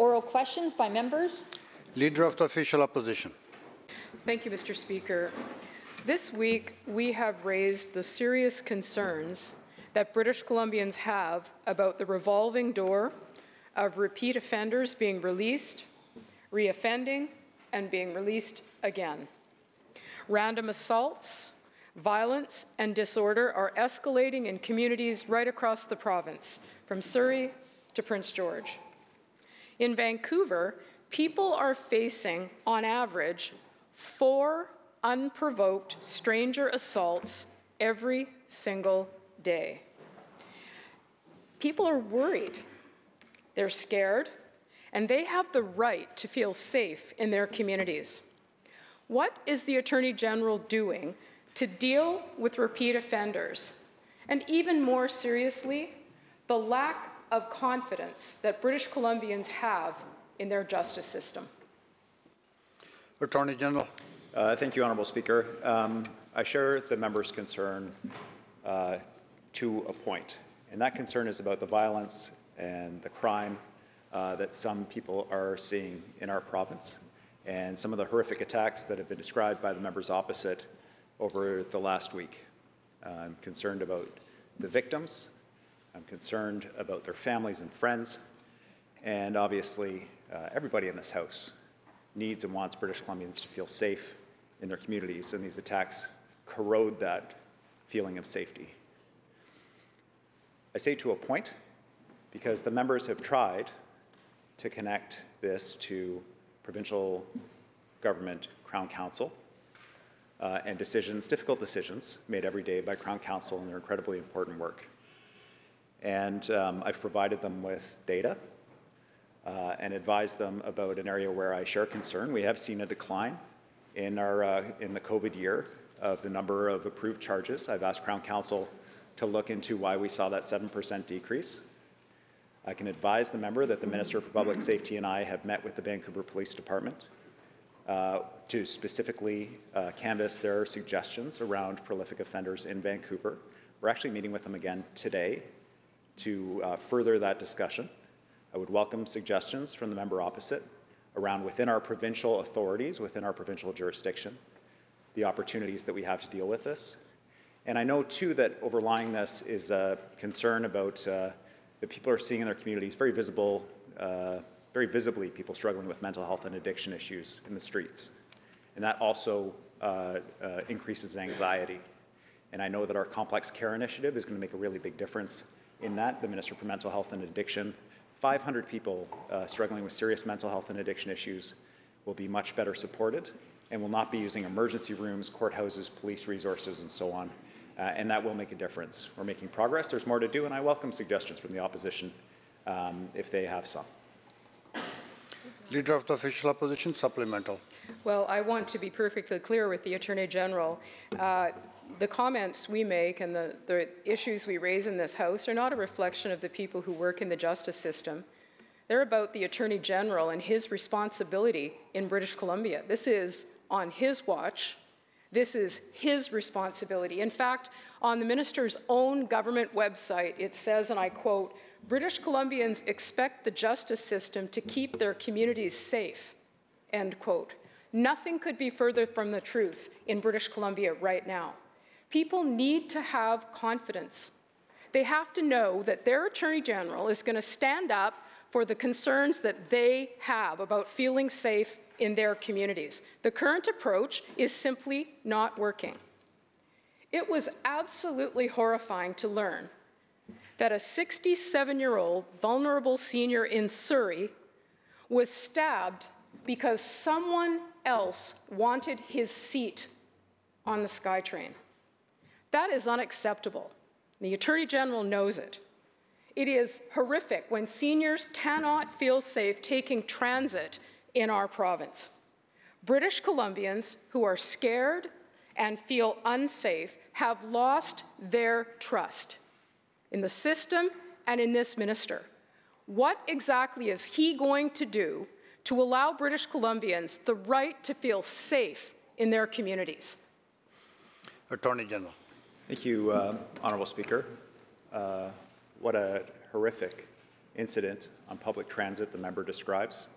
Oral questions by members. Leader of the Official Opposition. Thank you, Mr. Speaker. This week, we have raised the serious concerns that British Columbians have about the revolving door of repeat offenders being released, reoffending, and being released again. Random assaults, violence, and disorder are escalating in communities right across the province, from Surrey to Prince George. In Vancouver, people are facing, on average, four unprovoked stranger assaults every single day. People are worried, they're scared, and they have the right to feel safe in their communities. What is the Attorney General doing to deal with repeat offenders? And even more seriously, the lack of confidence that British Columbians have in their justice system. Attorney General. Uh, Thank you, Honourable Speaker. Um, I share the member's concern uh, to a point. point, and that concern is about the violence and the crime uh, that some people are seeing in our province, and some of the horrific attacks that have been described by the members opposite over the last week. Uh, I'm concerned about the victims. I'm concerned about their families and friends, and obviously, uh, everybody in this House needs and wants British Columbians to feel safe in their communities, and these attacks corrode that feeling of safety. I say to a point because the members have tried to connect this to provincial government, Crown Counsel, uh, and decisions, difficult decisions made every day by Crown Counsel in their incredibly important work. And um, I've provided them with data uh, and advised them about an area where I share concern. We have seen a decline in, our, uh, in the COVID year of the number of approved charges. I've asked Crown Counsel to look into why we saw that 7% decrease. I can advise the member that the Minister for Public Safety and I have met with the Vancouver Police Department uh, to specifically uh, canvass their suggestions around prolific offenders in Vancouver. We're actually meeting with them again today to uh, further that discussion. I would welcome suggestions from the member opposite around within our provincial authorities, within our provincial jurisdiction, the opportunities that we have to deal with this. And I know too that overlying this is a concern about uh, that people are seeing in their communities very visible, uh, very visibly people struggling with mental health and addiction issues in the streets. And that also uh, uh increases anxiety. And I know that our complex care initiative is going to make a really big difference in that. The Minister for Mental Health and Addiction 500 people uh, struggling with serious mental health and addiction issues will be much better supported and will not be using emergency rooms, courthouses, police resources, and so on. Uh, and that will make a difference. We're making progress. There's more to do, and I welcome suggestions from the opposition um, if they have some. Leader of the Official Opposition, supplemental. Well, I want to be perfectly clear with the Attorney General. Uh, the comments we make and the, the issues we raise in this House are not a reflection of the people who work in the justice system. They're about the Attorney General and his responsibility in British Columbia. This is on his watch. This is his responsibility. In fact, on the minister's own government website, it says, and I quote, British Columbians expect the justice system to keep their communities safe, end quote. Nothing could be further from the truth in British Columbia right now. People need to have confidence. They have to know that their Attorney General is going to stand up for the concerns that they have about feeling safe in their communities. The current approach is simply not working. It was absolutely horrifying to learn that a 67 year old vulnerable senior in Surrey was stabbed because someone else wanted his seat on the SkyTrain. That is unacceptable. The Attorney General knows it. It is horrific when seniors cannot feel safe taking transit in our province. British Columbians who are scared and feel unsafe have lost their trust in the system and in this minister. What exactly is he going to do to allow British Columbians the right to feel safe in their communities? Attorney General. Thank you, uh, Honourable Speaker. Uh, what a horrific incident on public transit the member describes.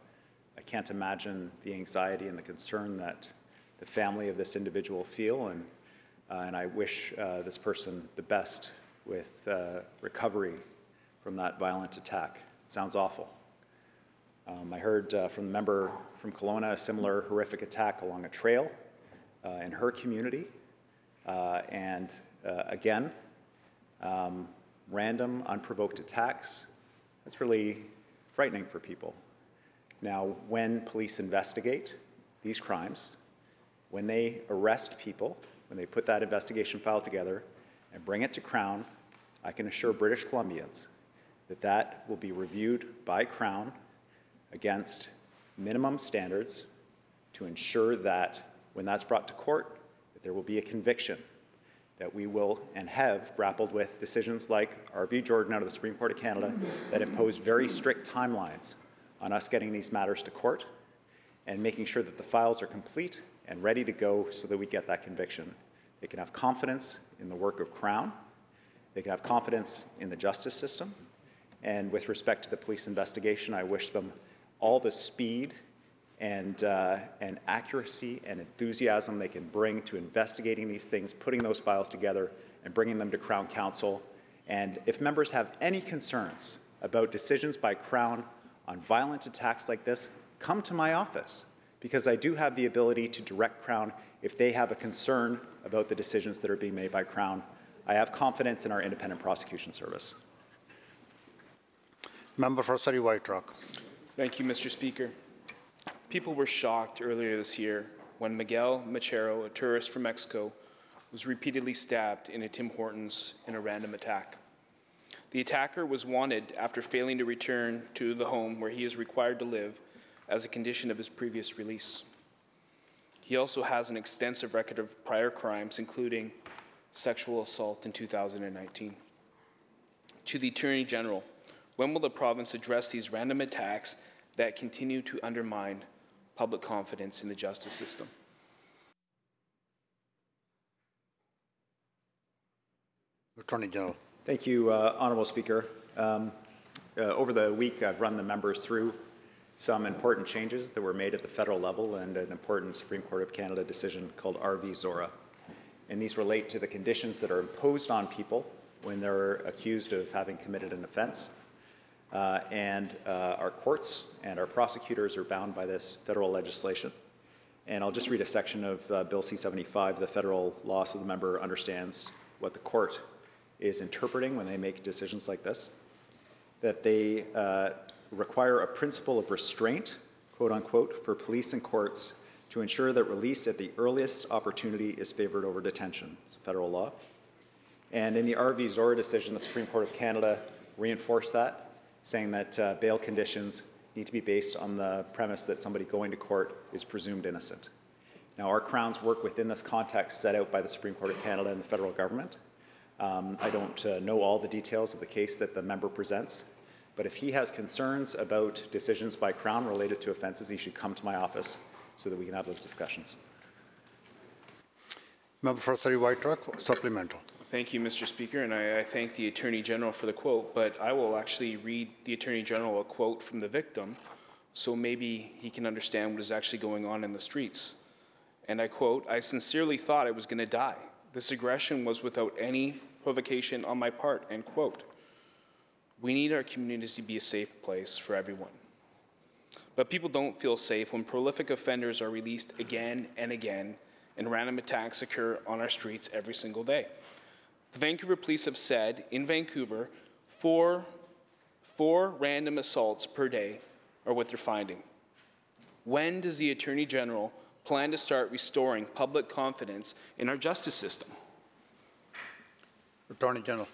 I can't imagine the anxiety and the concern that the family of this individual feel, and, uh, and I wish uh, this person the best with uh, recovery from that violent attack. It sounds awful. Um, I heard uh, from the member from Kelowna a similar horrific attack along a trail in her community. And uh, again, um, random, unprovoked attacks, that's really frightening for people. Now, when police investigate these crimes, when they arrest people, when they put that investigation file together and bring it to Crown, I can assure British Columbians that that will be reviewed by Crown against minimum standards to ensure that when that's brought to court, that there will be a conviction, that we will and have grappled with decisions like R.V. Jordan out of the Supreme Court of Canada that imposed very strict timelines on us getting these matters to court and making sure that the files are complete and ready to go so that we get that conviction. They can have confidence in the work of Crown. They can have confidence in the justice system. And with respect to the police investigation, I wish them all the speed and, uh, and accuracy and enthusiasm they can bring to investigating these things, putting those files together, and bringing them to Crown Counsel. And if members have any concerns about decisions by Crown on violent attacks like this, come to my office because I do have the ability to direct Crown if they have a concern about the decisions that are being made by Crown. I have confidence in our independent prosecution service. Member for Surrey White Rock. Thank you, Mr. Speaker. People were shocked earlier this year when Miguel Machero, a tourist from Mexico, was repeatedly stabbed in a Tim Hortons in a random attack. The attacker was wanted after failing to return to the home where he is required to live as a condition of his previous release. He also has an extensive record of prior crimes, including sexual assault in 2019. To the Attorney General, when will the province address these random attacks that continue to undermine public confidence in the justice system? Attorney General. Thank you, uh, Honourable Speaker. Um, uh, over the week, I've run the members through some important changes that were made at the federal level and an important Supreme Court of Canada decision called RV Zora. And these relate to the conditions that are imposed on people when they're accused of having committed an offense. Uh, and uh, our courts and our prosecutors are bound by this federal legislation. And I'll just read a section of uh, Bill C 75, the federal law, so the member understands what the court is interpreting when they make decisions like this. That they uh, require a principle of restraint, quote unquote, for police and courts to ensure that release at the earliest opportunity is favored over detention. It's federal law. And in the RV Zora decision, the Supreme Court of Canada reinforced that, saying that uh, bail conditions need to be based on the premise that somebody going to court is presumed innocent. Now, our crowns work within this context set out by the Supreme Court of Canada and the federal government. Um, I don't uh, know all the details of the case that the member presents, but if he has concerns about decisions by Crown related to offenses, he should come to my office so that we can have those discussions. Member for Surrey White Rock, supplemental. Thank you, Mr. Speaker, and I, I thank the Attorney General for the quote, but I will actually read the Attorney General a quote from the victim so maybe he can understand what is actually going on in the streets. And I quote, I sincerely thought I was going to die. This aggression was without any provocation on my part, end quote. We need our communities to be a safe place for everyone. But people don't feel safe when prolific offenders are released again and again and random attacks occur on our streets every single day. The Vancouver police have said in Vancouver, four, four random assaults per day are what they're finding. When does the Attorney General plan to start restoring public confidence in our justice system? Attorney General.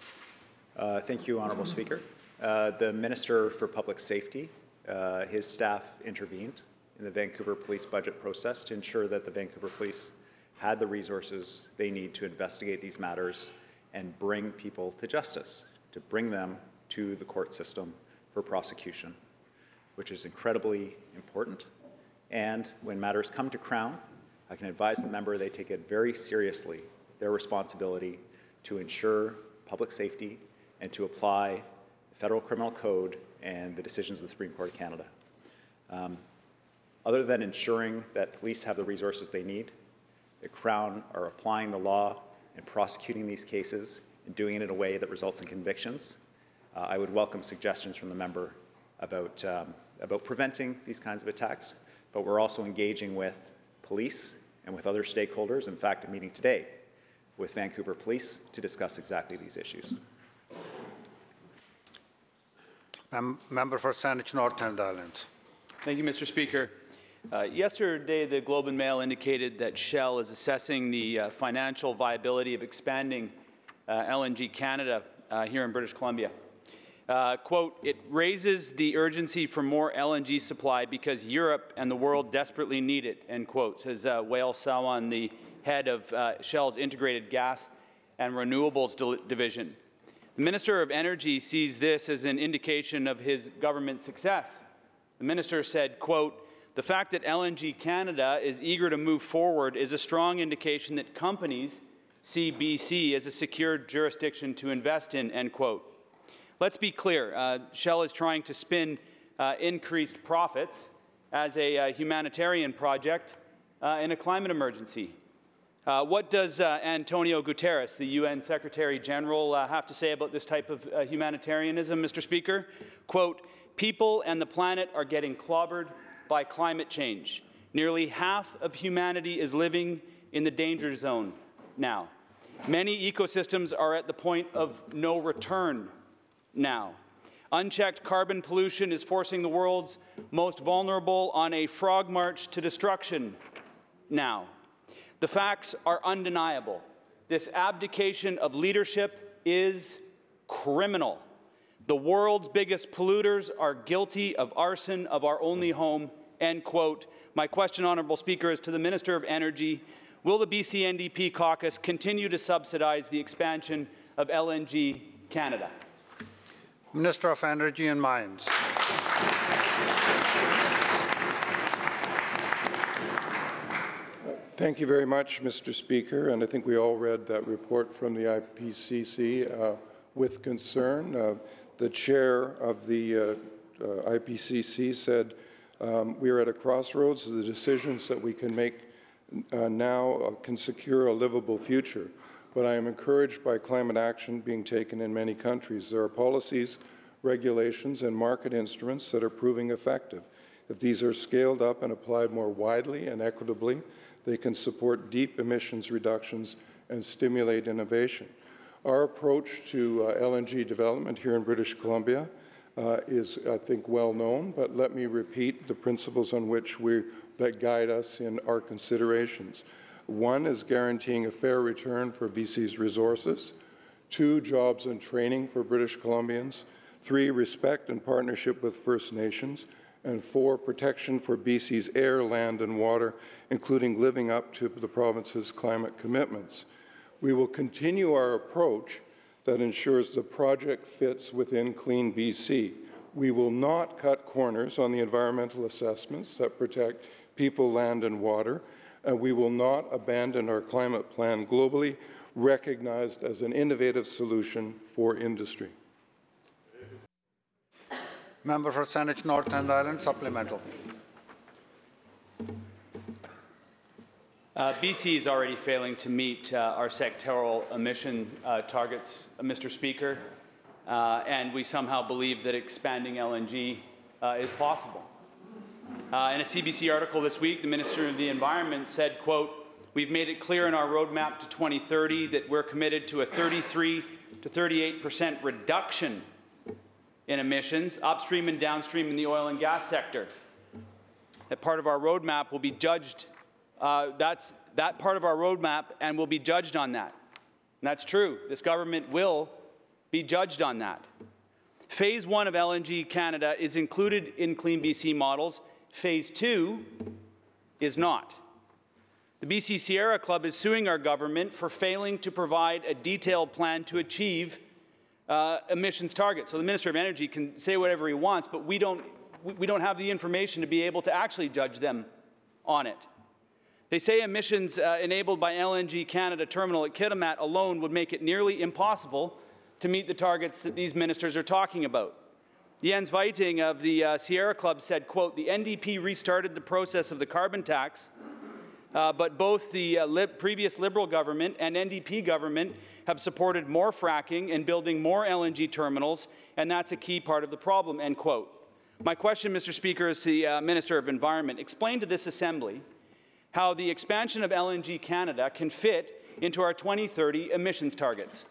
Uh, thank you, Honourable Speaker. Uh, the Minister for Public Safety, uh, his staff intervened in the Vancouver police budget process to ensure that the Vancouver police had the resources they need to investigate these matters and bring people to justice, to bring them to the court system for prosecution, which is incredibly important. And when matters come to Crown, I can advise the member they take it very seriously, their responsibility to ensure public safety and to apply the federal criminal code and the decisions of the Supreme Court of Canada. Um, other than ensuring that police have the resources they need, the Crown are applying the law and prosecuting these cases and doing it in a way that results in convictions. Uh, I would welcome suggestions from the member about, um, about preventing these kinds of attacks, but we're also engaging with police and with other stakeholders. In fact, a meeting today with Vancouver Police to discuss exactly these issues. Mem- Member for Saanich North and Islands. Thank you, Mr. Speaker. Uh, yesterday, the Globe and Mail indicated that Shell is assessing the uh, financial viability of expanding uh, LNG Canada uh, here in British Columbia. Uh, quote, it raises the urgency for more LNG supply because Europe and the world desperately need it, end quote, says uh, Wael Sawan, the head of uh, Shell's Integrated Gas and Renewables Division. The Minister of Energy sees this as an indication of his government's success. The minister said, quote, the fact that LNG Canada is eager to move forward is a strong indication that companies see BC as a secure jurisdiction to invest in, end quote. Let's be clear, uh, Shell is trying to spin uh, increased profits as a uh, humanitarian project uh, in a climate emergency. Uh, what does uh, Antonio Guterres, the UN Secretary General, have to say about this type of humanitarianism, Mr. Speaker? Quote, people and the planet are getting clobbered by climate change. Nearly half of humanity is living in the danger zone now. Many ecosystems are at the point of no return now. Unchecked carbon pollution is forcing the world's most vulnerable on a frog march to destruction now. The facts are undeniable. This abdication of leadership is criminal. The world's biggest polluters are guilty of arson of our only home, end quote. My question, Honourable Speaker, is to the Minister of Energy. Will the BC NDP caucus continue to subsidize the expansion of LNG Canada? Minister of Energy and Mines. Thank you very much, Mr. Speaker, and I think we all read that report from the IPCC uh, with concern. Uh, the chair of the uh, uh IPCC said, um, we are at a crossroads. The decisions that we can make uh, now uh, can secure a livable future. But I am encouraged by climate action being taken in many countries. There are policies, regulations, and market instruments that are proving effective. If these are scaled up and applied more widely and equitably, they can support deep emissions reductions and stimulate innovation. Our approach to uh, LNG development here in British Columbia uh, is, I think, well known, but let me repeat the principles on which we, that guide us in our considerations. One is guaranteeing a fair return for BC's resources. Two, jobs and training for British Columbians. Three, respect and partnership with First Nations and four, protection for BC's air, land, and water, including living up to the province's climate commitments. We will continue our approach that ensures the project fits within Clean BC. We will not cut corners on the environmental assessments that protect people, land, and water, and we will not abandon our climate plan globally, recognized as an innovative solution for industry. Member for Saanich North and Island, supplemental. Uh, BC is already failing to meet uh, our sectoral emission uh, targets, uh, Mr. Speaker, uh, and we somehow believe that expanding LNG uh, is possible. in a CBC article this week, the Minister of the Environment said, quote, We've made it clear in our roadmap to 2030 that we're committed to a 33 to 38 percent reduction in emissions upstream and downstream in the oil and gas sector. That part of our roadmap will be judged. Uh, that's that part of our roadmap and we'll be judged on that. And that's true. This government will be judged on that. Phase one of LNG Canada is included in Clean BC models. Phase two is not. The BC Sierra Club is suing our government for failing to provide a detailed plan to achieve uh, emissions targets. So the Minister of Energy can say whatever he wants, but we don't, we don't have the information to be able to actually judge them on it. They say emissions uh, enabled by LNG Canada terminal at Kitimat alone would make it nearly impossible to meet the targets that these ministers are talking about. Jens Wieting of the uh, Sierra Club said, quote, the NDP restarted the process of the carbon tax, uh, but both the uh, previous Liberal government and NDP government have supported more fracking and building more LNG terminals, and that's a key part of the problem, end quote. My question, Mr. Speaker, is to the uh, Minister of Environment. Explain to this Assembly how the expansion of LNG Canada can fit into our 2030 emissions targets.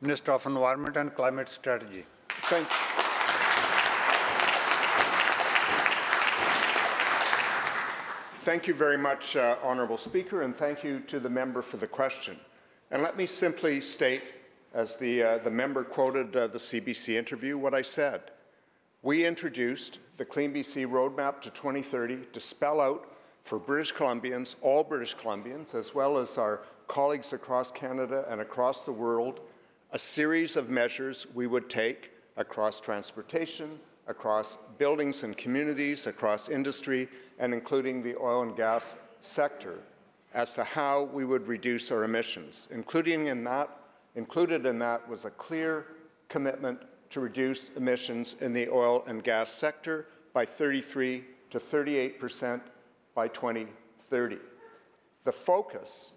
Minister of Environment and Climate Strategy. Thank, thank you very much, uh, Honourable Speaker, and thank you to the member for the question. And let me simply state, as the, uh, the member quoted uh, the CBC interview, what I said. We introduced the Clean BC Roadmap to 2030 to spell out for British Columbians, all British Columbians, as well as our colleagues across Canada and across the world, a series of measures we would take across transportation, across buildings and communities, across industry, and including the oil and gas sector as to how we would reduce our emissions. Including in that, included in that was a clear commitment to reduce emissions in the oil and gas sector by 33 to 38 percent by 2030. The focus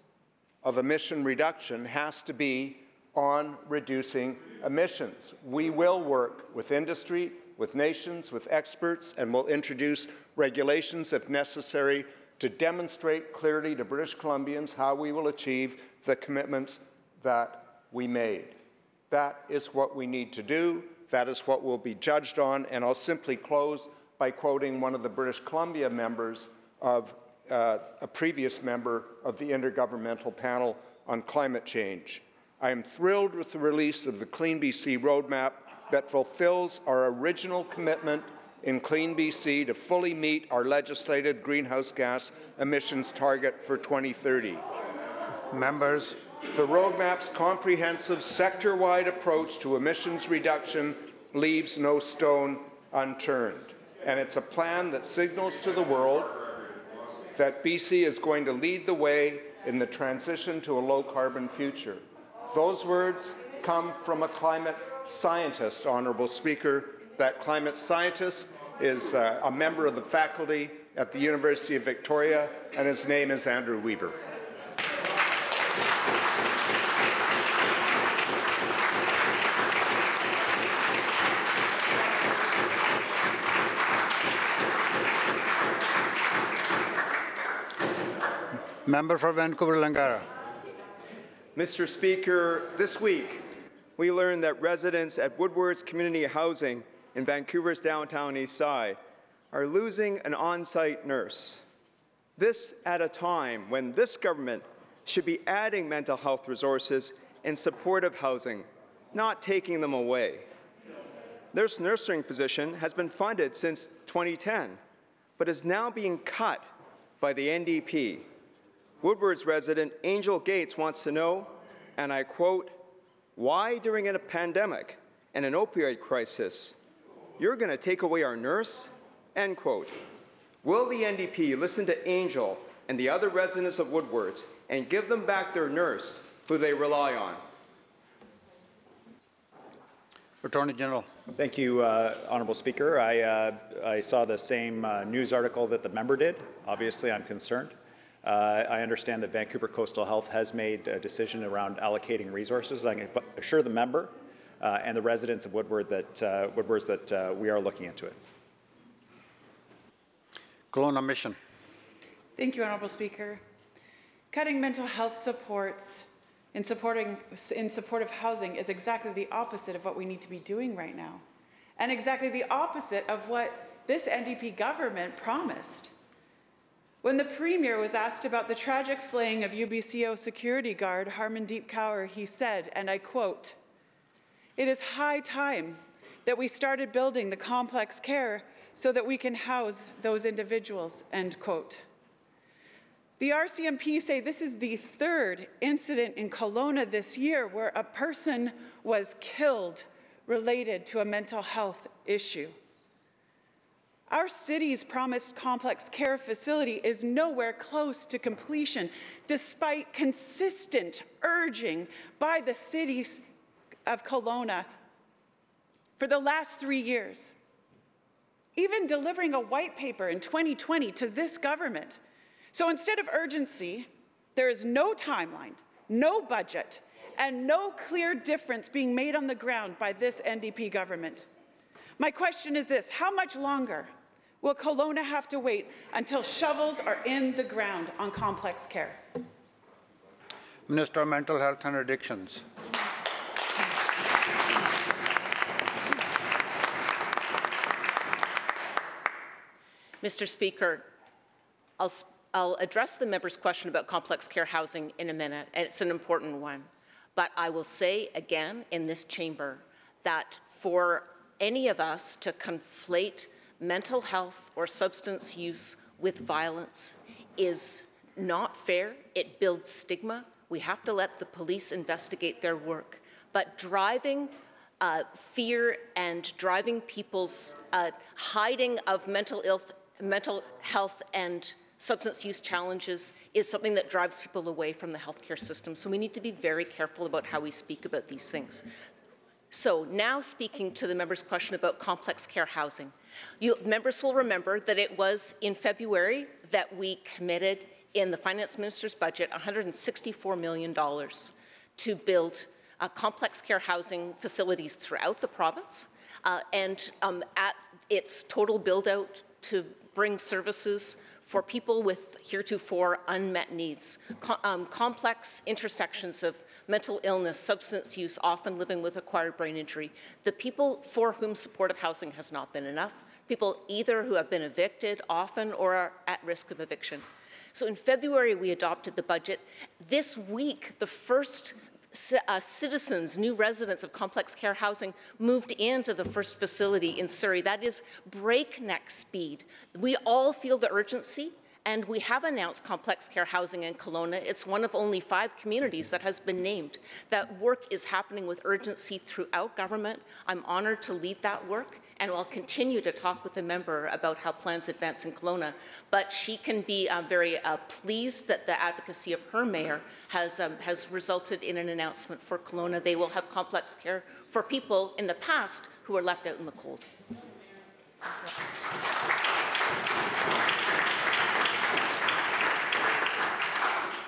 of emission reduction has to be on reducing emissions. We will work with industry, with nations, with experts, and will introduce regulations if necessary to demonstrate clearly to British Columbians how we will achieve the commitments that we made. That is what we need to do. That is what we'll be judged on. And I'll simply close by quoting one of the British Columbia members of uh, a previous member of the Intergovernmental Panel on Climate Change. I am thrilled with the release of the Clean BC Roadmap that fulfills our original commitment in Clean BC to fully meet our legislated greenhouse gas emissions target for 2030. Members, The roadmap's comprehensive sector-wide approach to emissions reduction leaves no stone unturned. And it's a plan that signals to the world that BC is going to lead the way in the transition to a low-carbon future. Those words come from a climate scientist, Honourable Speaker. That climate scientist is uh, a member of the faculty at the University of Victoria, and his name is Andrew Weaver. Member for Vancouver Langara. Mr. Speaker, this week we learned that residents at Woodward's Community Housing in Vancouver's downtown east side are losing an on site nurse. This at a time when this government should be adding mental health resources and supportive housing, not taking them away. This nursing position has been funded since 2010, but is now being cut by the NDP. Woodward's resident Angel Gates wants to know, and I quote, why during a pandemic and an opioid crisis, you're going to take away our nurse? End quote. Will the NDP listen to Angel and the other residents of Woodward's and give them back their nurse who they rely on? Attorney General. Thank you, uh, Honourable Speaker. I, uh, I saw the same uh, news article that the member did. Obviously, I'm concerned. Uh, I understand that Vancouver Coastal Health has made a decision around allocating resources. I can assure the member uh, and the residents of Woodward that uh, Woodward's that uh, we are looking into it. Kelowna Mission. Thank you, Honorable Speaker. Cutting mental health supports in supporting in supportive housing is exactly the opposite of what we need to be doing right now, and exactly the opposite of what this NDP government promised. When the Premier was asked about the tragic slaying of UBCO security guard Harmandeep Kaur, he said, and I quote, It is high time that we started building the complex care so that we can house those individuals, end quote. The RCMP say this is the third incident in Kelowna this year where a person was killed related to a mental health issue. Our city's promised complex care facility is nowhere close to completion, despite consistent urging by the city's of Kelowna for the last three years. Even delivering a white paper in 2020 to this government. So instead of urgency, there is no timeline, no budget, and no clear difference being made on the ground by this NDP government. My question is this how much longer will Kelowna have to wait until shovels are in the ground on complex care? Minister of Mental Health and Addictions. Mr. Speaker, I'll, s- I'll address the member's question about complex care housing in a minute, and it's an important one. But I will say again in this chamber that for any of us to conflate mental health or substance use with violence is not fair. It builds stigma. We have to let the police investigate their work. But driving uh, fear and driving people's uh, hiding of mental, ill, mental health and substance use challenges is something that drives people away from the healthcare system. So we need to be very careful about how we speak about these things. So now speaking to the member's question about complex care housing. You, members will remember that it was in February that we committed in the finance minister's budget $164 million to build uh, complex care housing facilities throughout the province. Uh, and um, at its total build out to bring services for people with heretofore unmet needs, co- um, complex intersections of mental illness, substance use, often living with acquired brain injury, the people for whom supportive housing has not been enough, people either who have been evicted often or are at risk of eviction. So in February, we adopted the budget. This week, the first uh, citizens, new residents of complex care housing, moved into the first facility in Surrey. That is breakneck speed. We all feel the urgency. And we have announced complex care housing in Kelowna. It's one of only five communities that has been named. That work is happening with urgency throughout government. I'm honored to lead that work, and I'll continue to talk with the member about how plans advance in Kelowna. But she can be uh, very uh, pleased that the advocacy of her mayor has, um, has resulted in an announcement for Kelowna. They will have complex care for people in the past who were left out in the cold.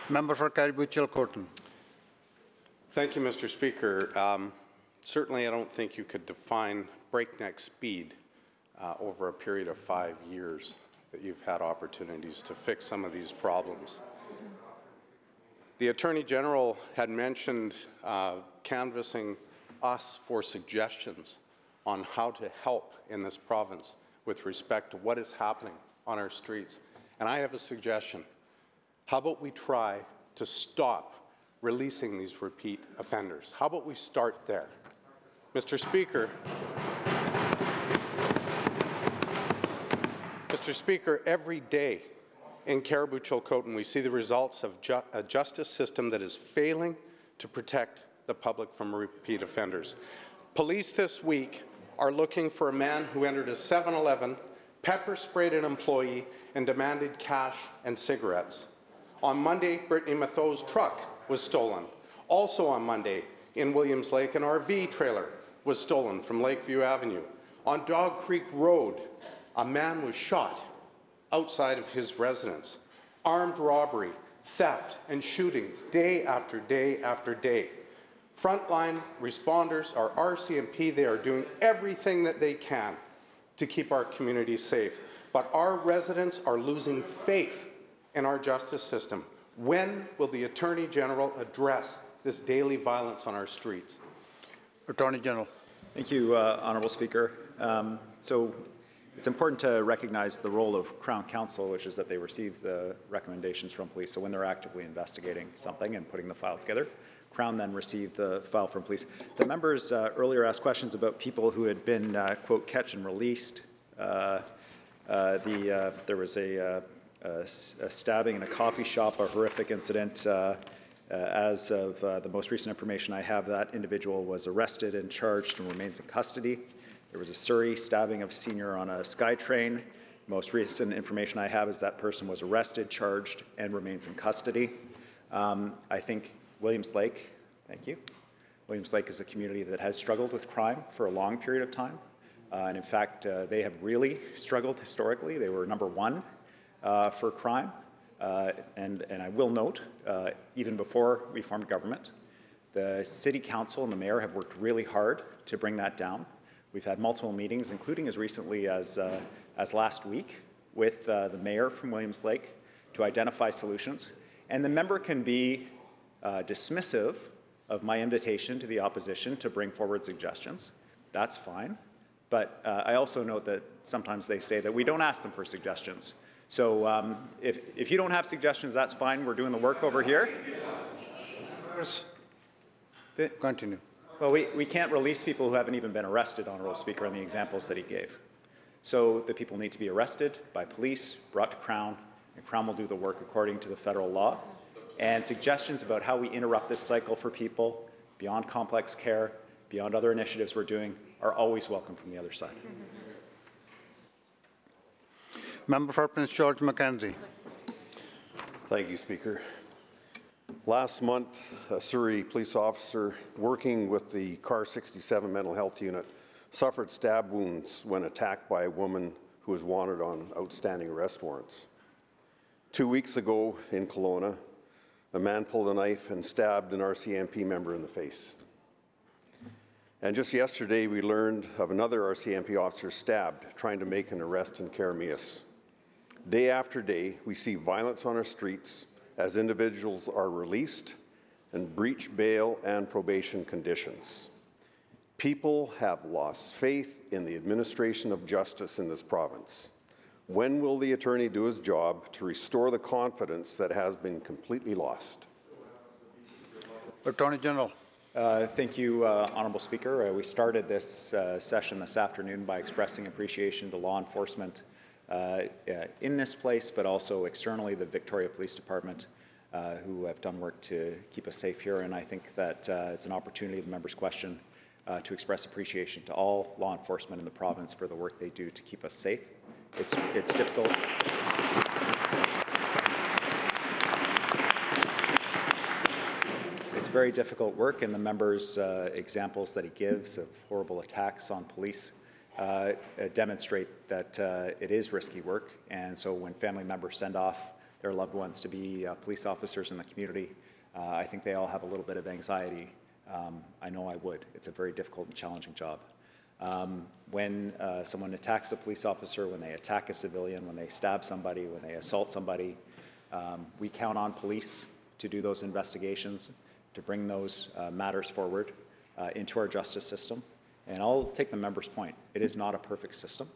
Member for Cariboo Chilcotin. Thank you, Mr. Speaker. Um, Certainly, I don't think you could define breakneck speed uh, over a period of five years that you've had opportunities to fix some of these problems. The Attorney General had mentioned uh, canvassing us for suggestions on how to help in this province with respect to what is happening on our streets. And I have a suggestion. How about we try to stop releasing these repeat offenders? How about we start there? Mr. Speaker, Mr. Speaker, every day in Cariboo Chilcotin, we see the results of ju- a justice system that is failing to protect the public from repeat offenders. Police this week are looking for a man who entered a 7 Eleven, pepper sprayed an employee, and demanded cash and cigarettes. On Monday, Brittany Mathot's truck was stolen. Also on Monday, in Williams Lake, an RV trailer was stolen from Lakeview Avenue. On Dog Creek Road, a man was shot outside of his residence. Armed robbery, theft, and shootings day after day after day. Frontline responders, our RCMP, they are doing everything that they can to keep our communities safe. But our residents are losing faith in our justice system. When will the Attorney General address this daily violence on our streets? Attorney General. Thank you, uh, Honourable Speaker. Um, so it's important to recognize the role of Crown Counsel, which is that they receive the recommendations from police. So when they're actively investigating something and putting the file together, Crown then received the file from police. The members uh, earlier asked questions about people who had been, uh, quote, catch and released. Uh, uh, the, uh, there was a, uh, a stabbing in a coffee shop, a horrific incident. Uh, uh, as of uh, the most recent information I have, that individual was arrested and charged and remains in custody. There was a Surrey stabbing of senior on a SkyTrain. Most recent information I have is that person was arrested, charged, and remains in custody. Um, I think Williams Lake, thank you. Williams Lake is a community that has struggled with crime for a long period of time. Uh, and in fact, uh, they have really struggled historically. They were number one for crime. Uh, and, and I will note, uh, even before we formed government, the city council and the mayor have worked really hard to bring that down. We've had multiple meetings, including as recently as, uh, as last week, with uh, the mayor from Williams Lake to identify solutions. And the member can be uh, dismissive of my invitation to the opposition to bring forward suggestions. That's fine. But uh, I also note that sometimes they say that we don't ask them for suggestions. So um, if, if you don't have suggestions, that's fine. We're doing the work over here. Continue. Well, we, we can't release people who haven't even been arrested, Honorable Speaker, on the examples that he gave. So the people need to be arrested by police, brought to Crown, and Crown will do the work according to the federal law. And suggestions about how we interrupt this cycle for people beyond complex care, beyond other initiatives we're doing, are always welcome from the other side. Member for Prince George Mackenzie. Thank you, Speaker. Last month, a Surrey police officer working with the CAR 67 mental health unit suffered stab wounds when attacked by a woman who was wanted on outstanding arrest warrants. Two weeks ago in Kelowna, a man pulled a knife and stabbed an RCMP member in the face. And just yesterday, we learned of another RCMP officer stabbed trying to make an arrest in Keremeos. Day after day, we see violence on our streets as individuals are released and breach bail and probation conditions. People have lost faith in the administration of justice in this province. When will the attorney do his job to restore the confidence that has been completely lost? Attorney General. Uh, Thank you, uh, Honorable Speaker. Uh, We started this uh, session this afternoon by expressing appreciation to law enforcement in this place, but also externally, the Victoria Police Department, uh, who have done work to keep us safe here. And I think that uh, it's an opportunity, the member's question, uh, to express appreciation to all law enforcement in the province for the work they do to keep us safe. It's, it's difficult. It's very difficult work, and the member's uh, examples that he gives of horrible attacks on police uh, uh, demonstrate that uh, it is risky work. And so when family members send off their loved ones to be uh, police officers in the community, uh, I think they all have a little bit of anxiety. Um, I know I would. It's a very difficult and challenging job. Um, when someone attacks a police officer, when they attack a civilian, when they stab somebody, when they assault somebody, um, we count on police to do those investigations, to bring those matters forward into our justice system. And I'll take the member's point. It is not a perfect system,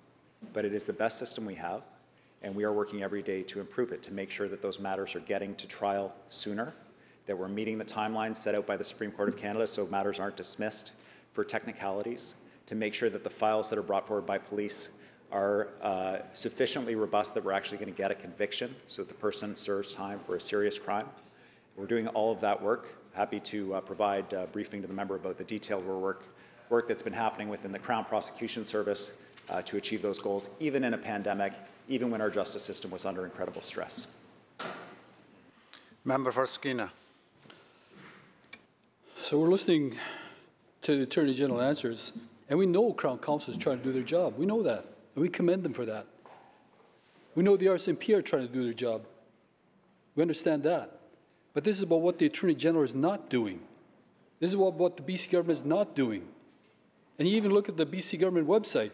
but it is the best system we have. And we are working every day to improve it, to make sure that those matters are getting to trial sooner, that we're meeting the timelines set out by the Supreme Court of Canada so matters aren't dismissed for technicalities, to make sure that the files that are brought forward by police are uh, sufficiently robust that we're actually going to get a conviction so that the person serves time for a serious crime. We're doing all of that work. Happy to uh, provide a briefing to the member about the detailed work, work that's been happening within the Crown Prosecution Service uh, to achieve those goals, even in a pandemic, even when our justice system was under incredible stress. Member for Skeena. So we're listening to the Attorney General answers, and we know Crown Counsel is trying to do their job. We know that, and we commend them for that. We know the RCMP are trying to do their job. We understand that. But this is about what the Attorney General is not doing. This is about what the BC government is not doing. And you even look at the BC government website.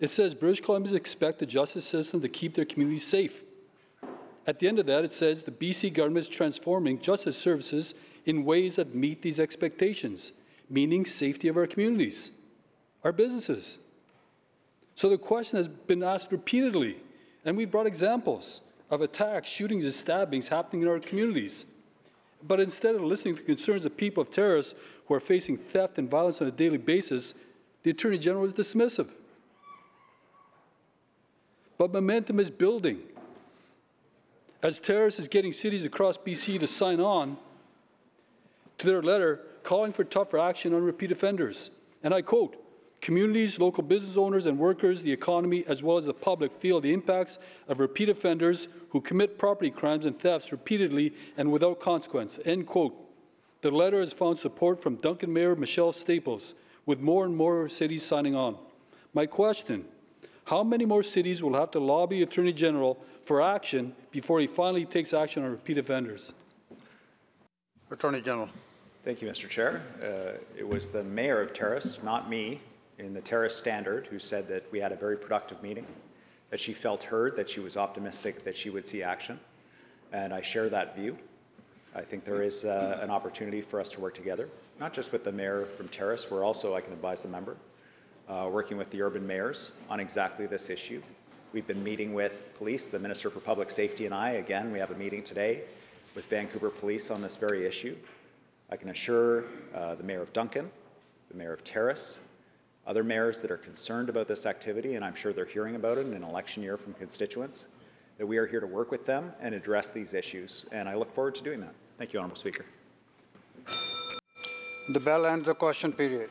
It says British Columbians expect the justice system to keep their communities safe. At the end of that, it says the BC government is transforming justice services in ways that meet these expectations, meaning safety of our communities, our businesses. So the question has been asked repeatedly, and we've brought examples of attacks, shootings, and stabbings happening in our communities. But instead of listening to concerns of people of Terrace who are facing theft and violence on a daily basis, the Attorney General is dismissive. But momentum is building. As Terrace is getting cities across BC to sign on to their letter calling for tougher action on repeat offenders. And I quote, communities, local business owners and workers, the economy, as well as the public feel the impacts of repeat offenders who commit property crimes and thefts repeatedly and without consequence, end quote. The letter has found support from Duncan Mayor Michelle Staples, with more and more cities signing on. My question, how many more cities will have to lobby Attorney General for action before he finally takes action on repeat offenders? Attorney General. Thank you, Mr. Chair. Uh, It was the mayor of Terrace, not me, in the Terrace Standard, who said that we had a very productive meeting, that she felt heard, that she was optimistic that she would see action, and I share that view. I think there is uh, an opportunity for us to work together, not just with the mayor from Terrace, we're also, I can advise the member, uh, working with the urban mayors on exactly this issue. We've been meeting with police, the Minister for Public Safety and I. Again, we have a meeting today with Vancouver Police on this very issue. I can assure uh, the Mayor of Duncan, the Mayor of Terrace, other mayors that are concerned about this activity, and I'm sure they're hearing about it in an election year from constituents, that we are here to work with them and address these issues. And I look forward to doing that. Thank you, Honourable Speaker. The bell ends the question period.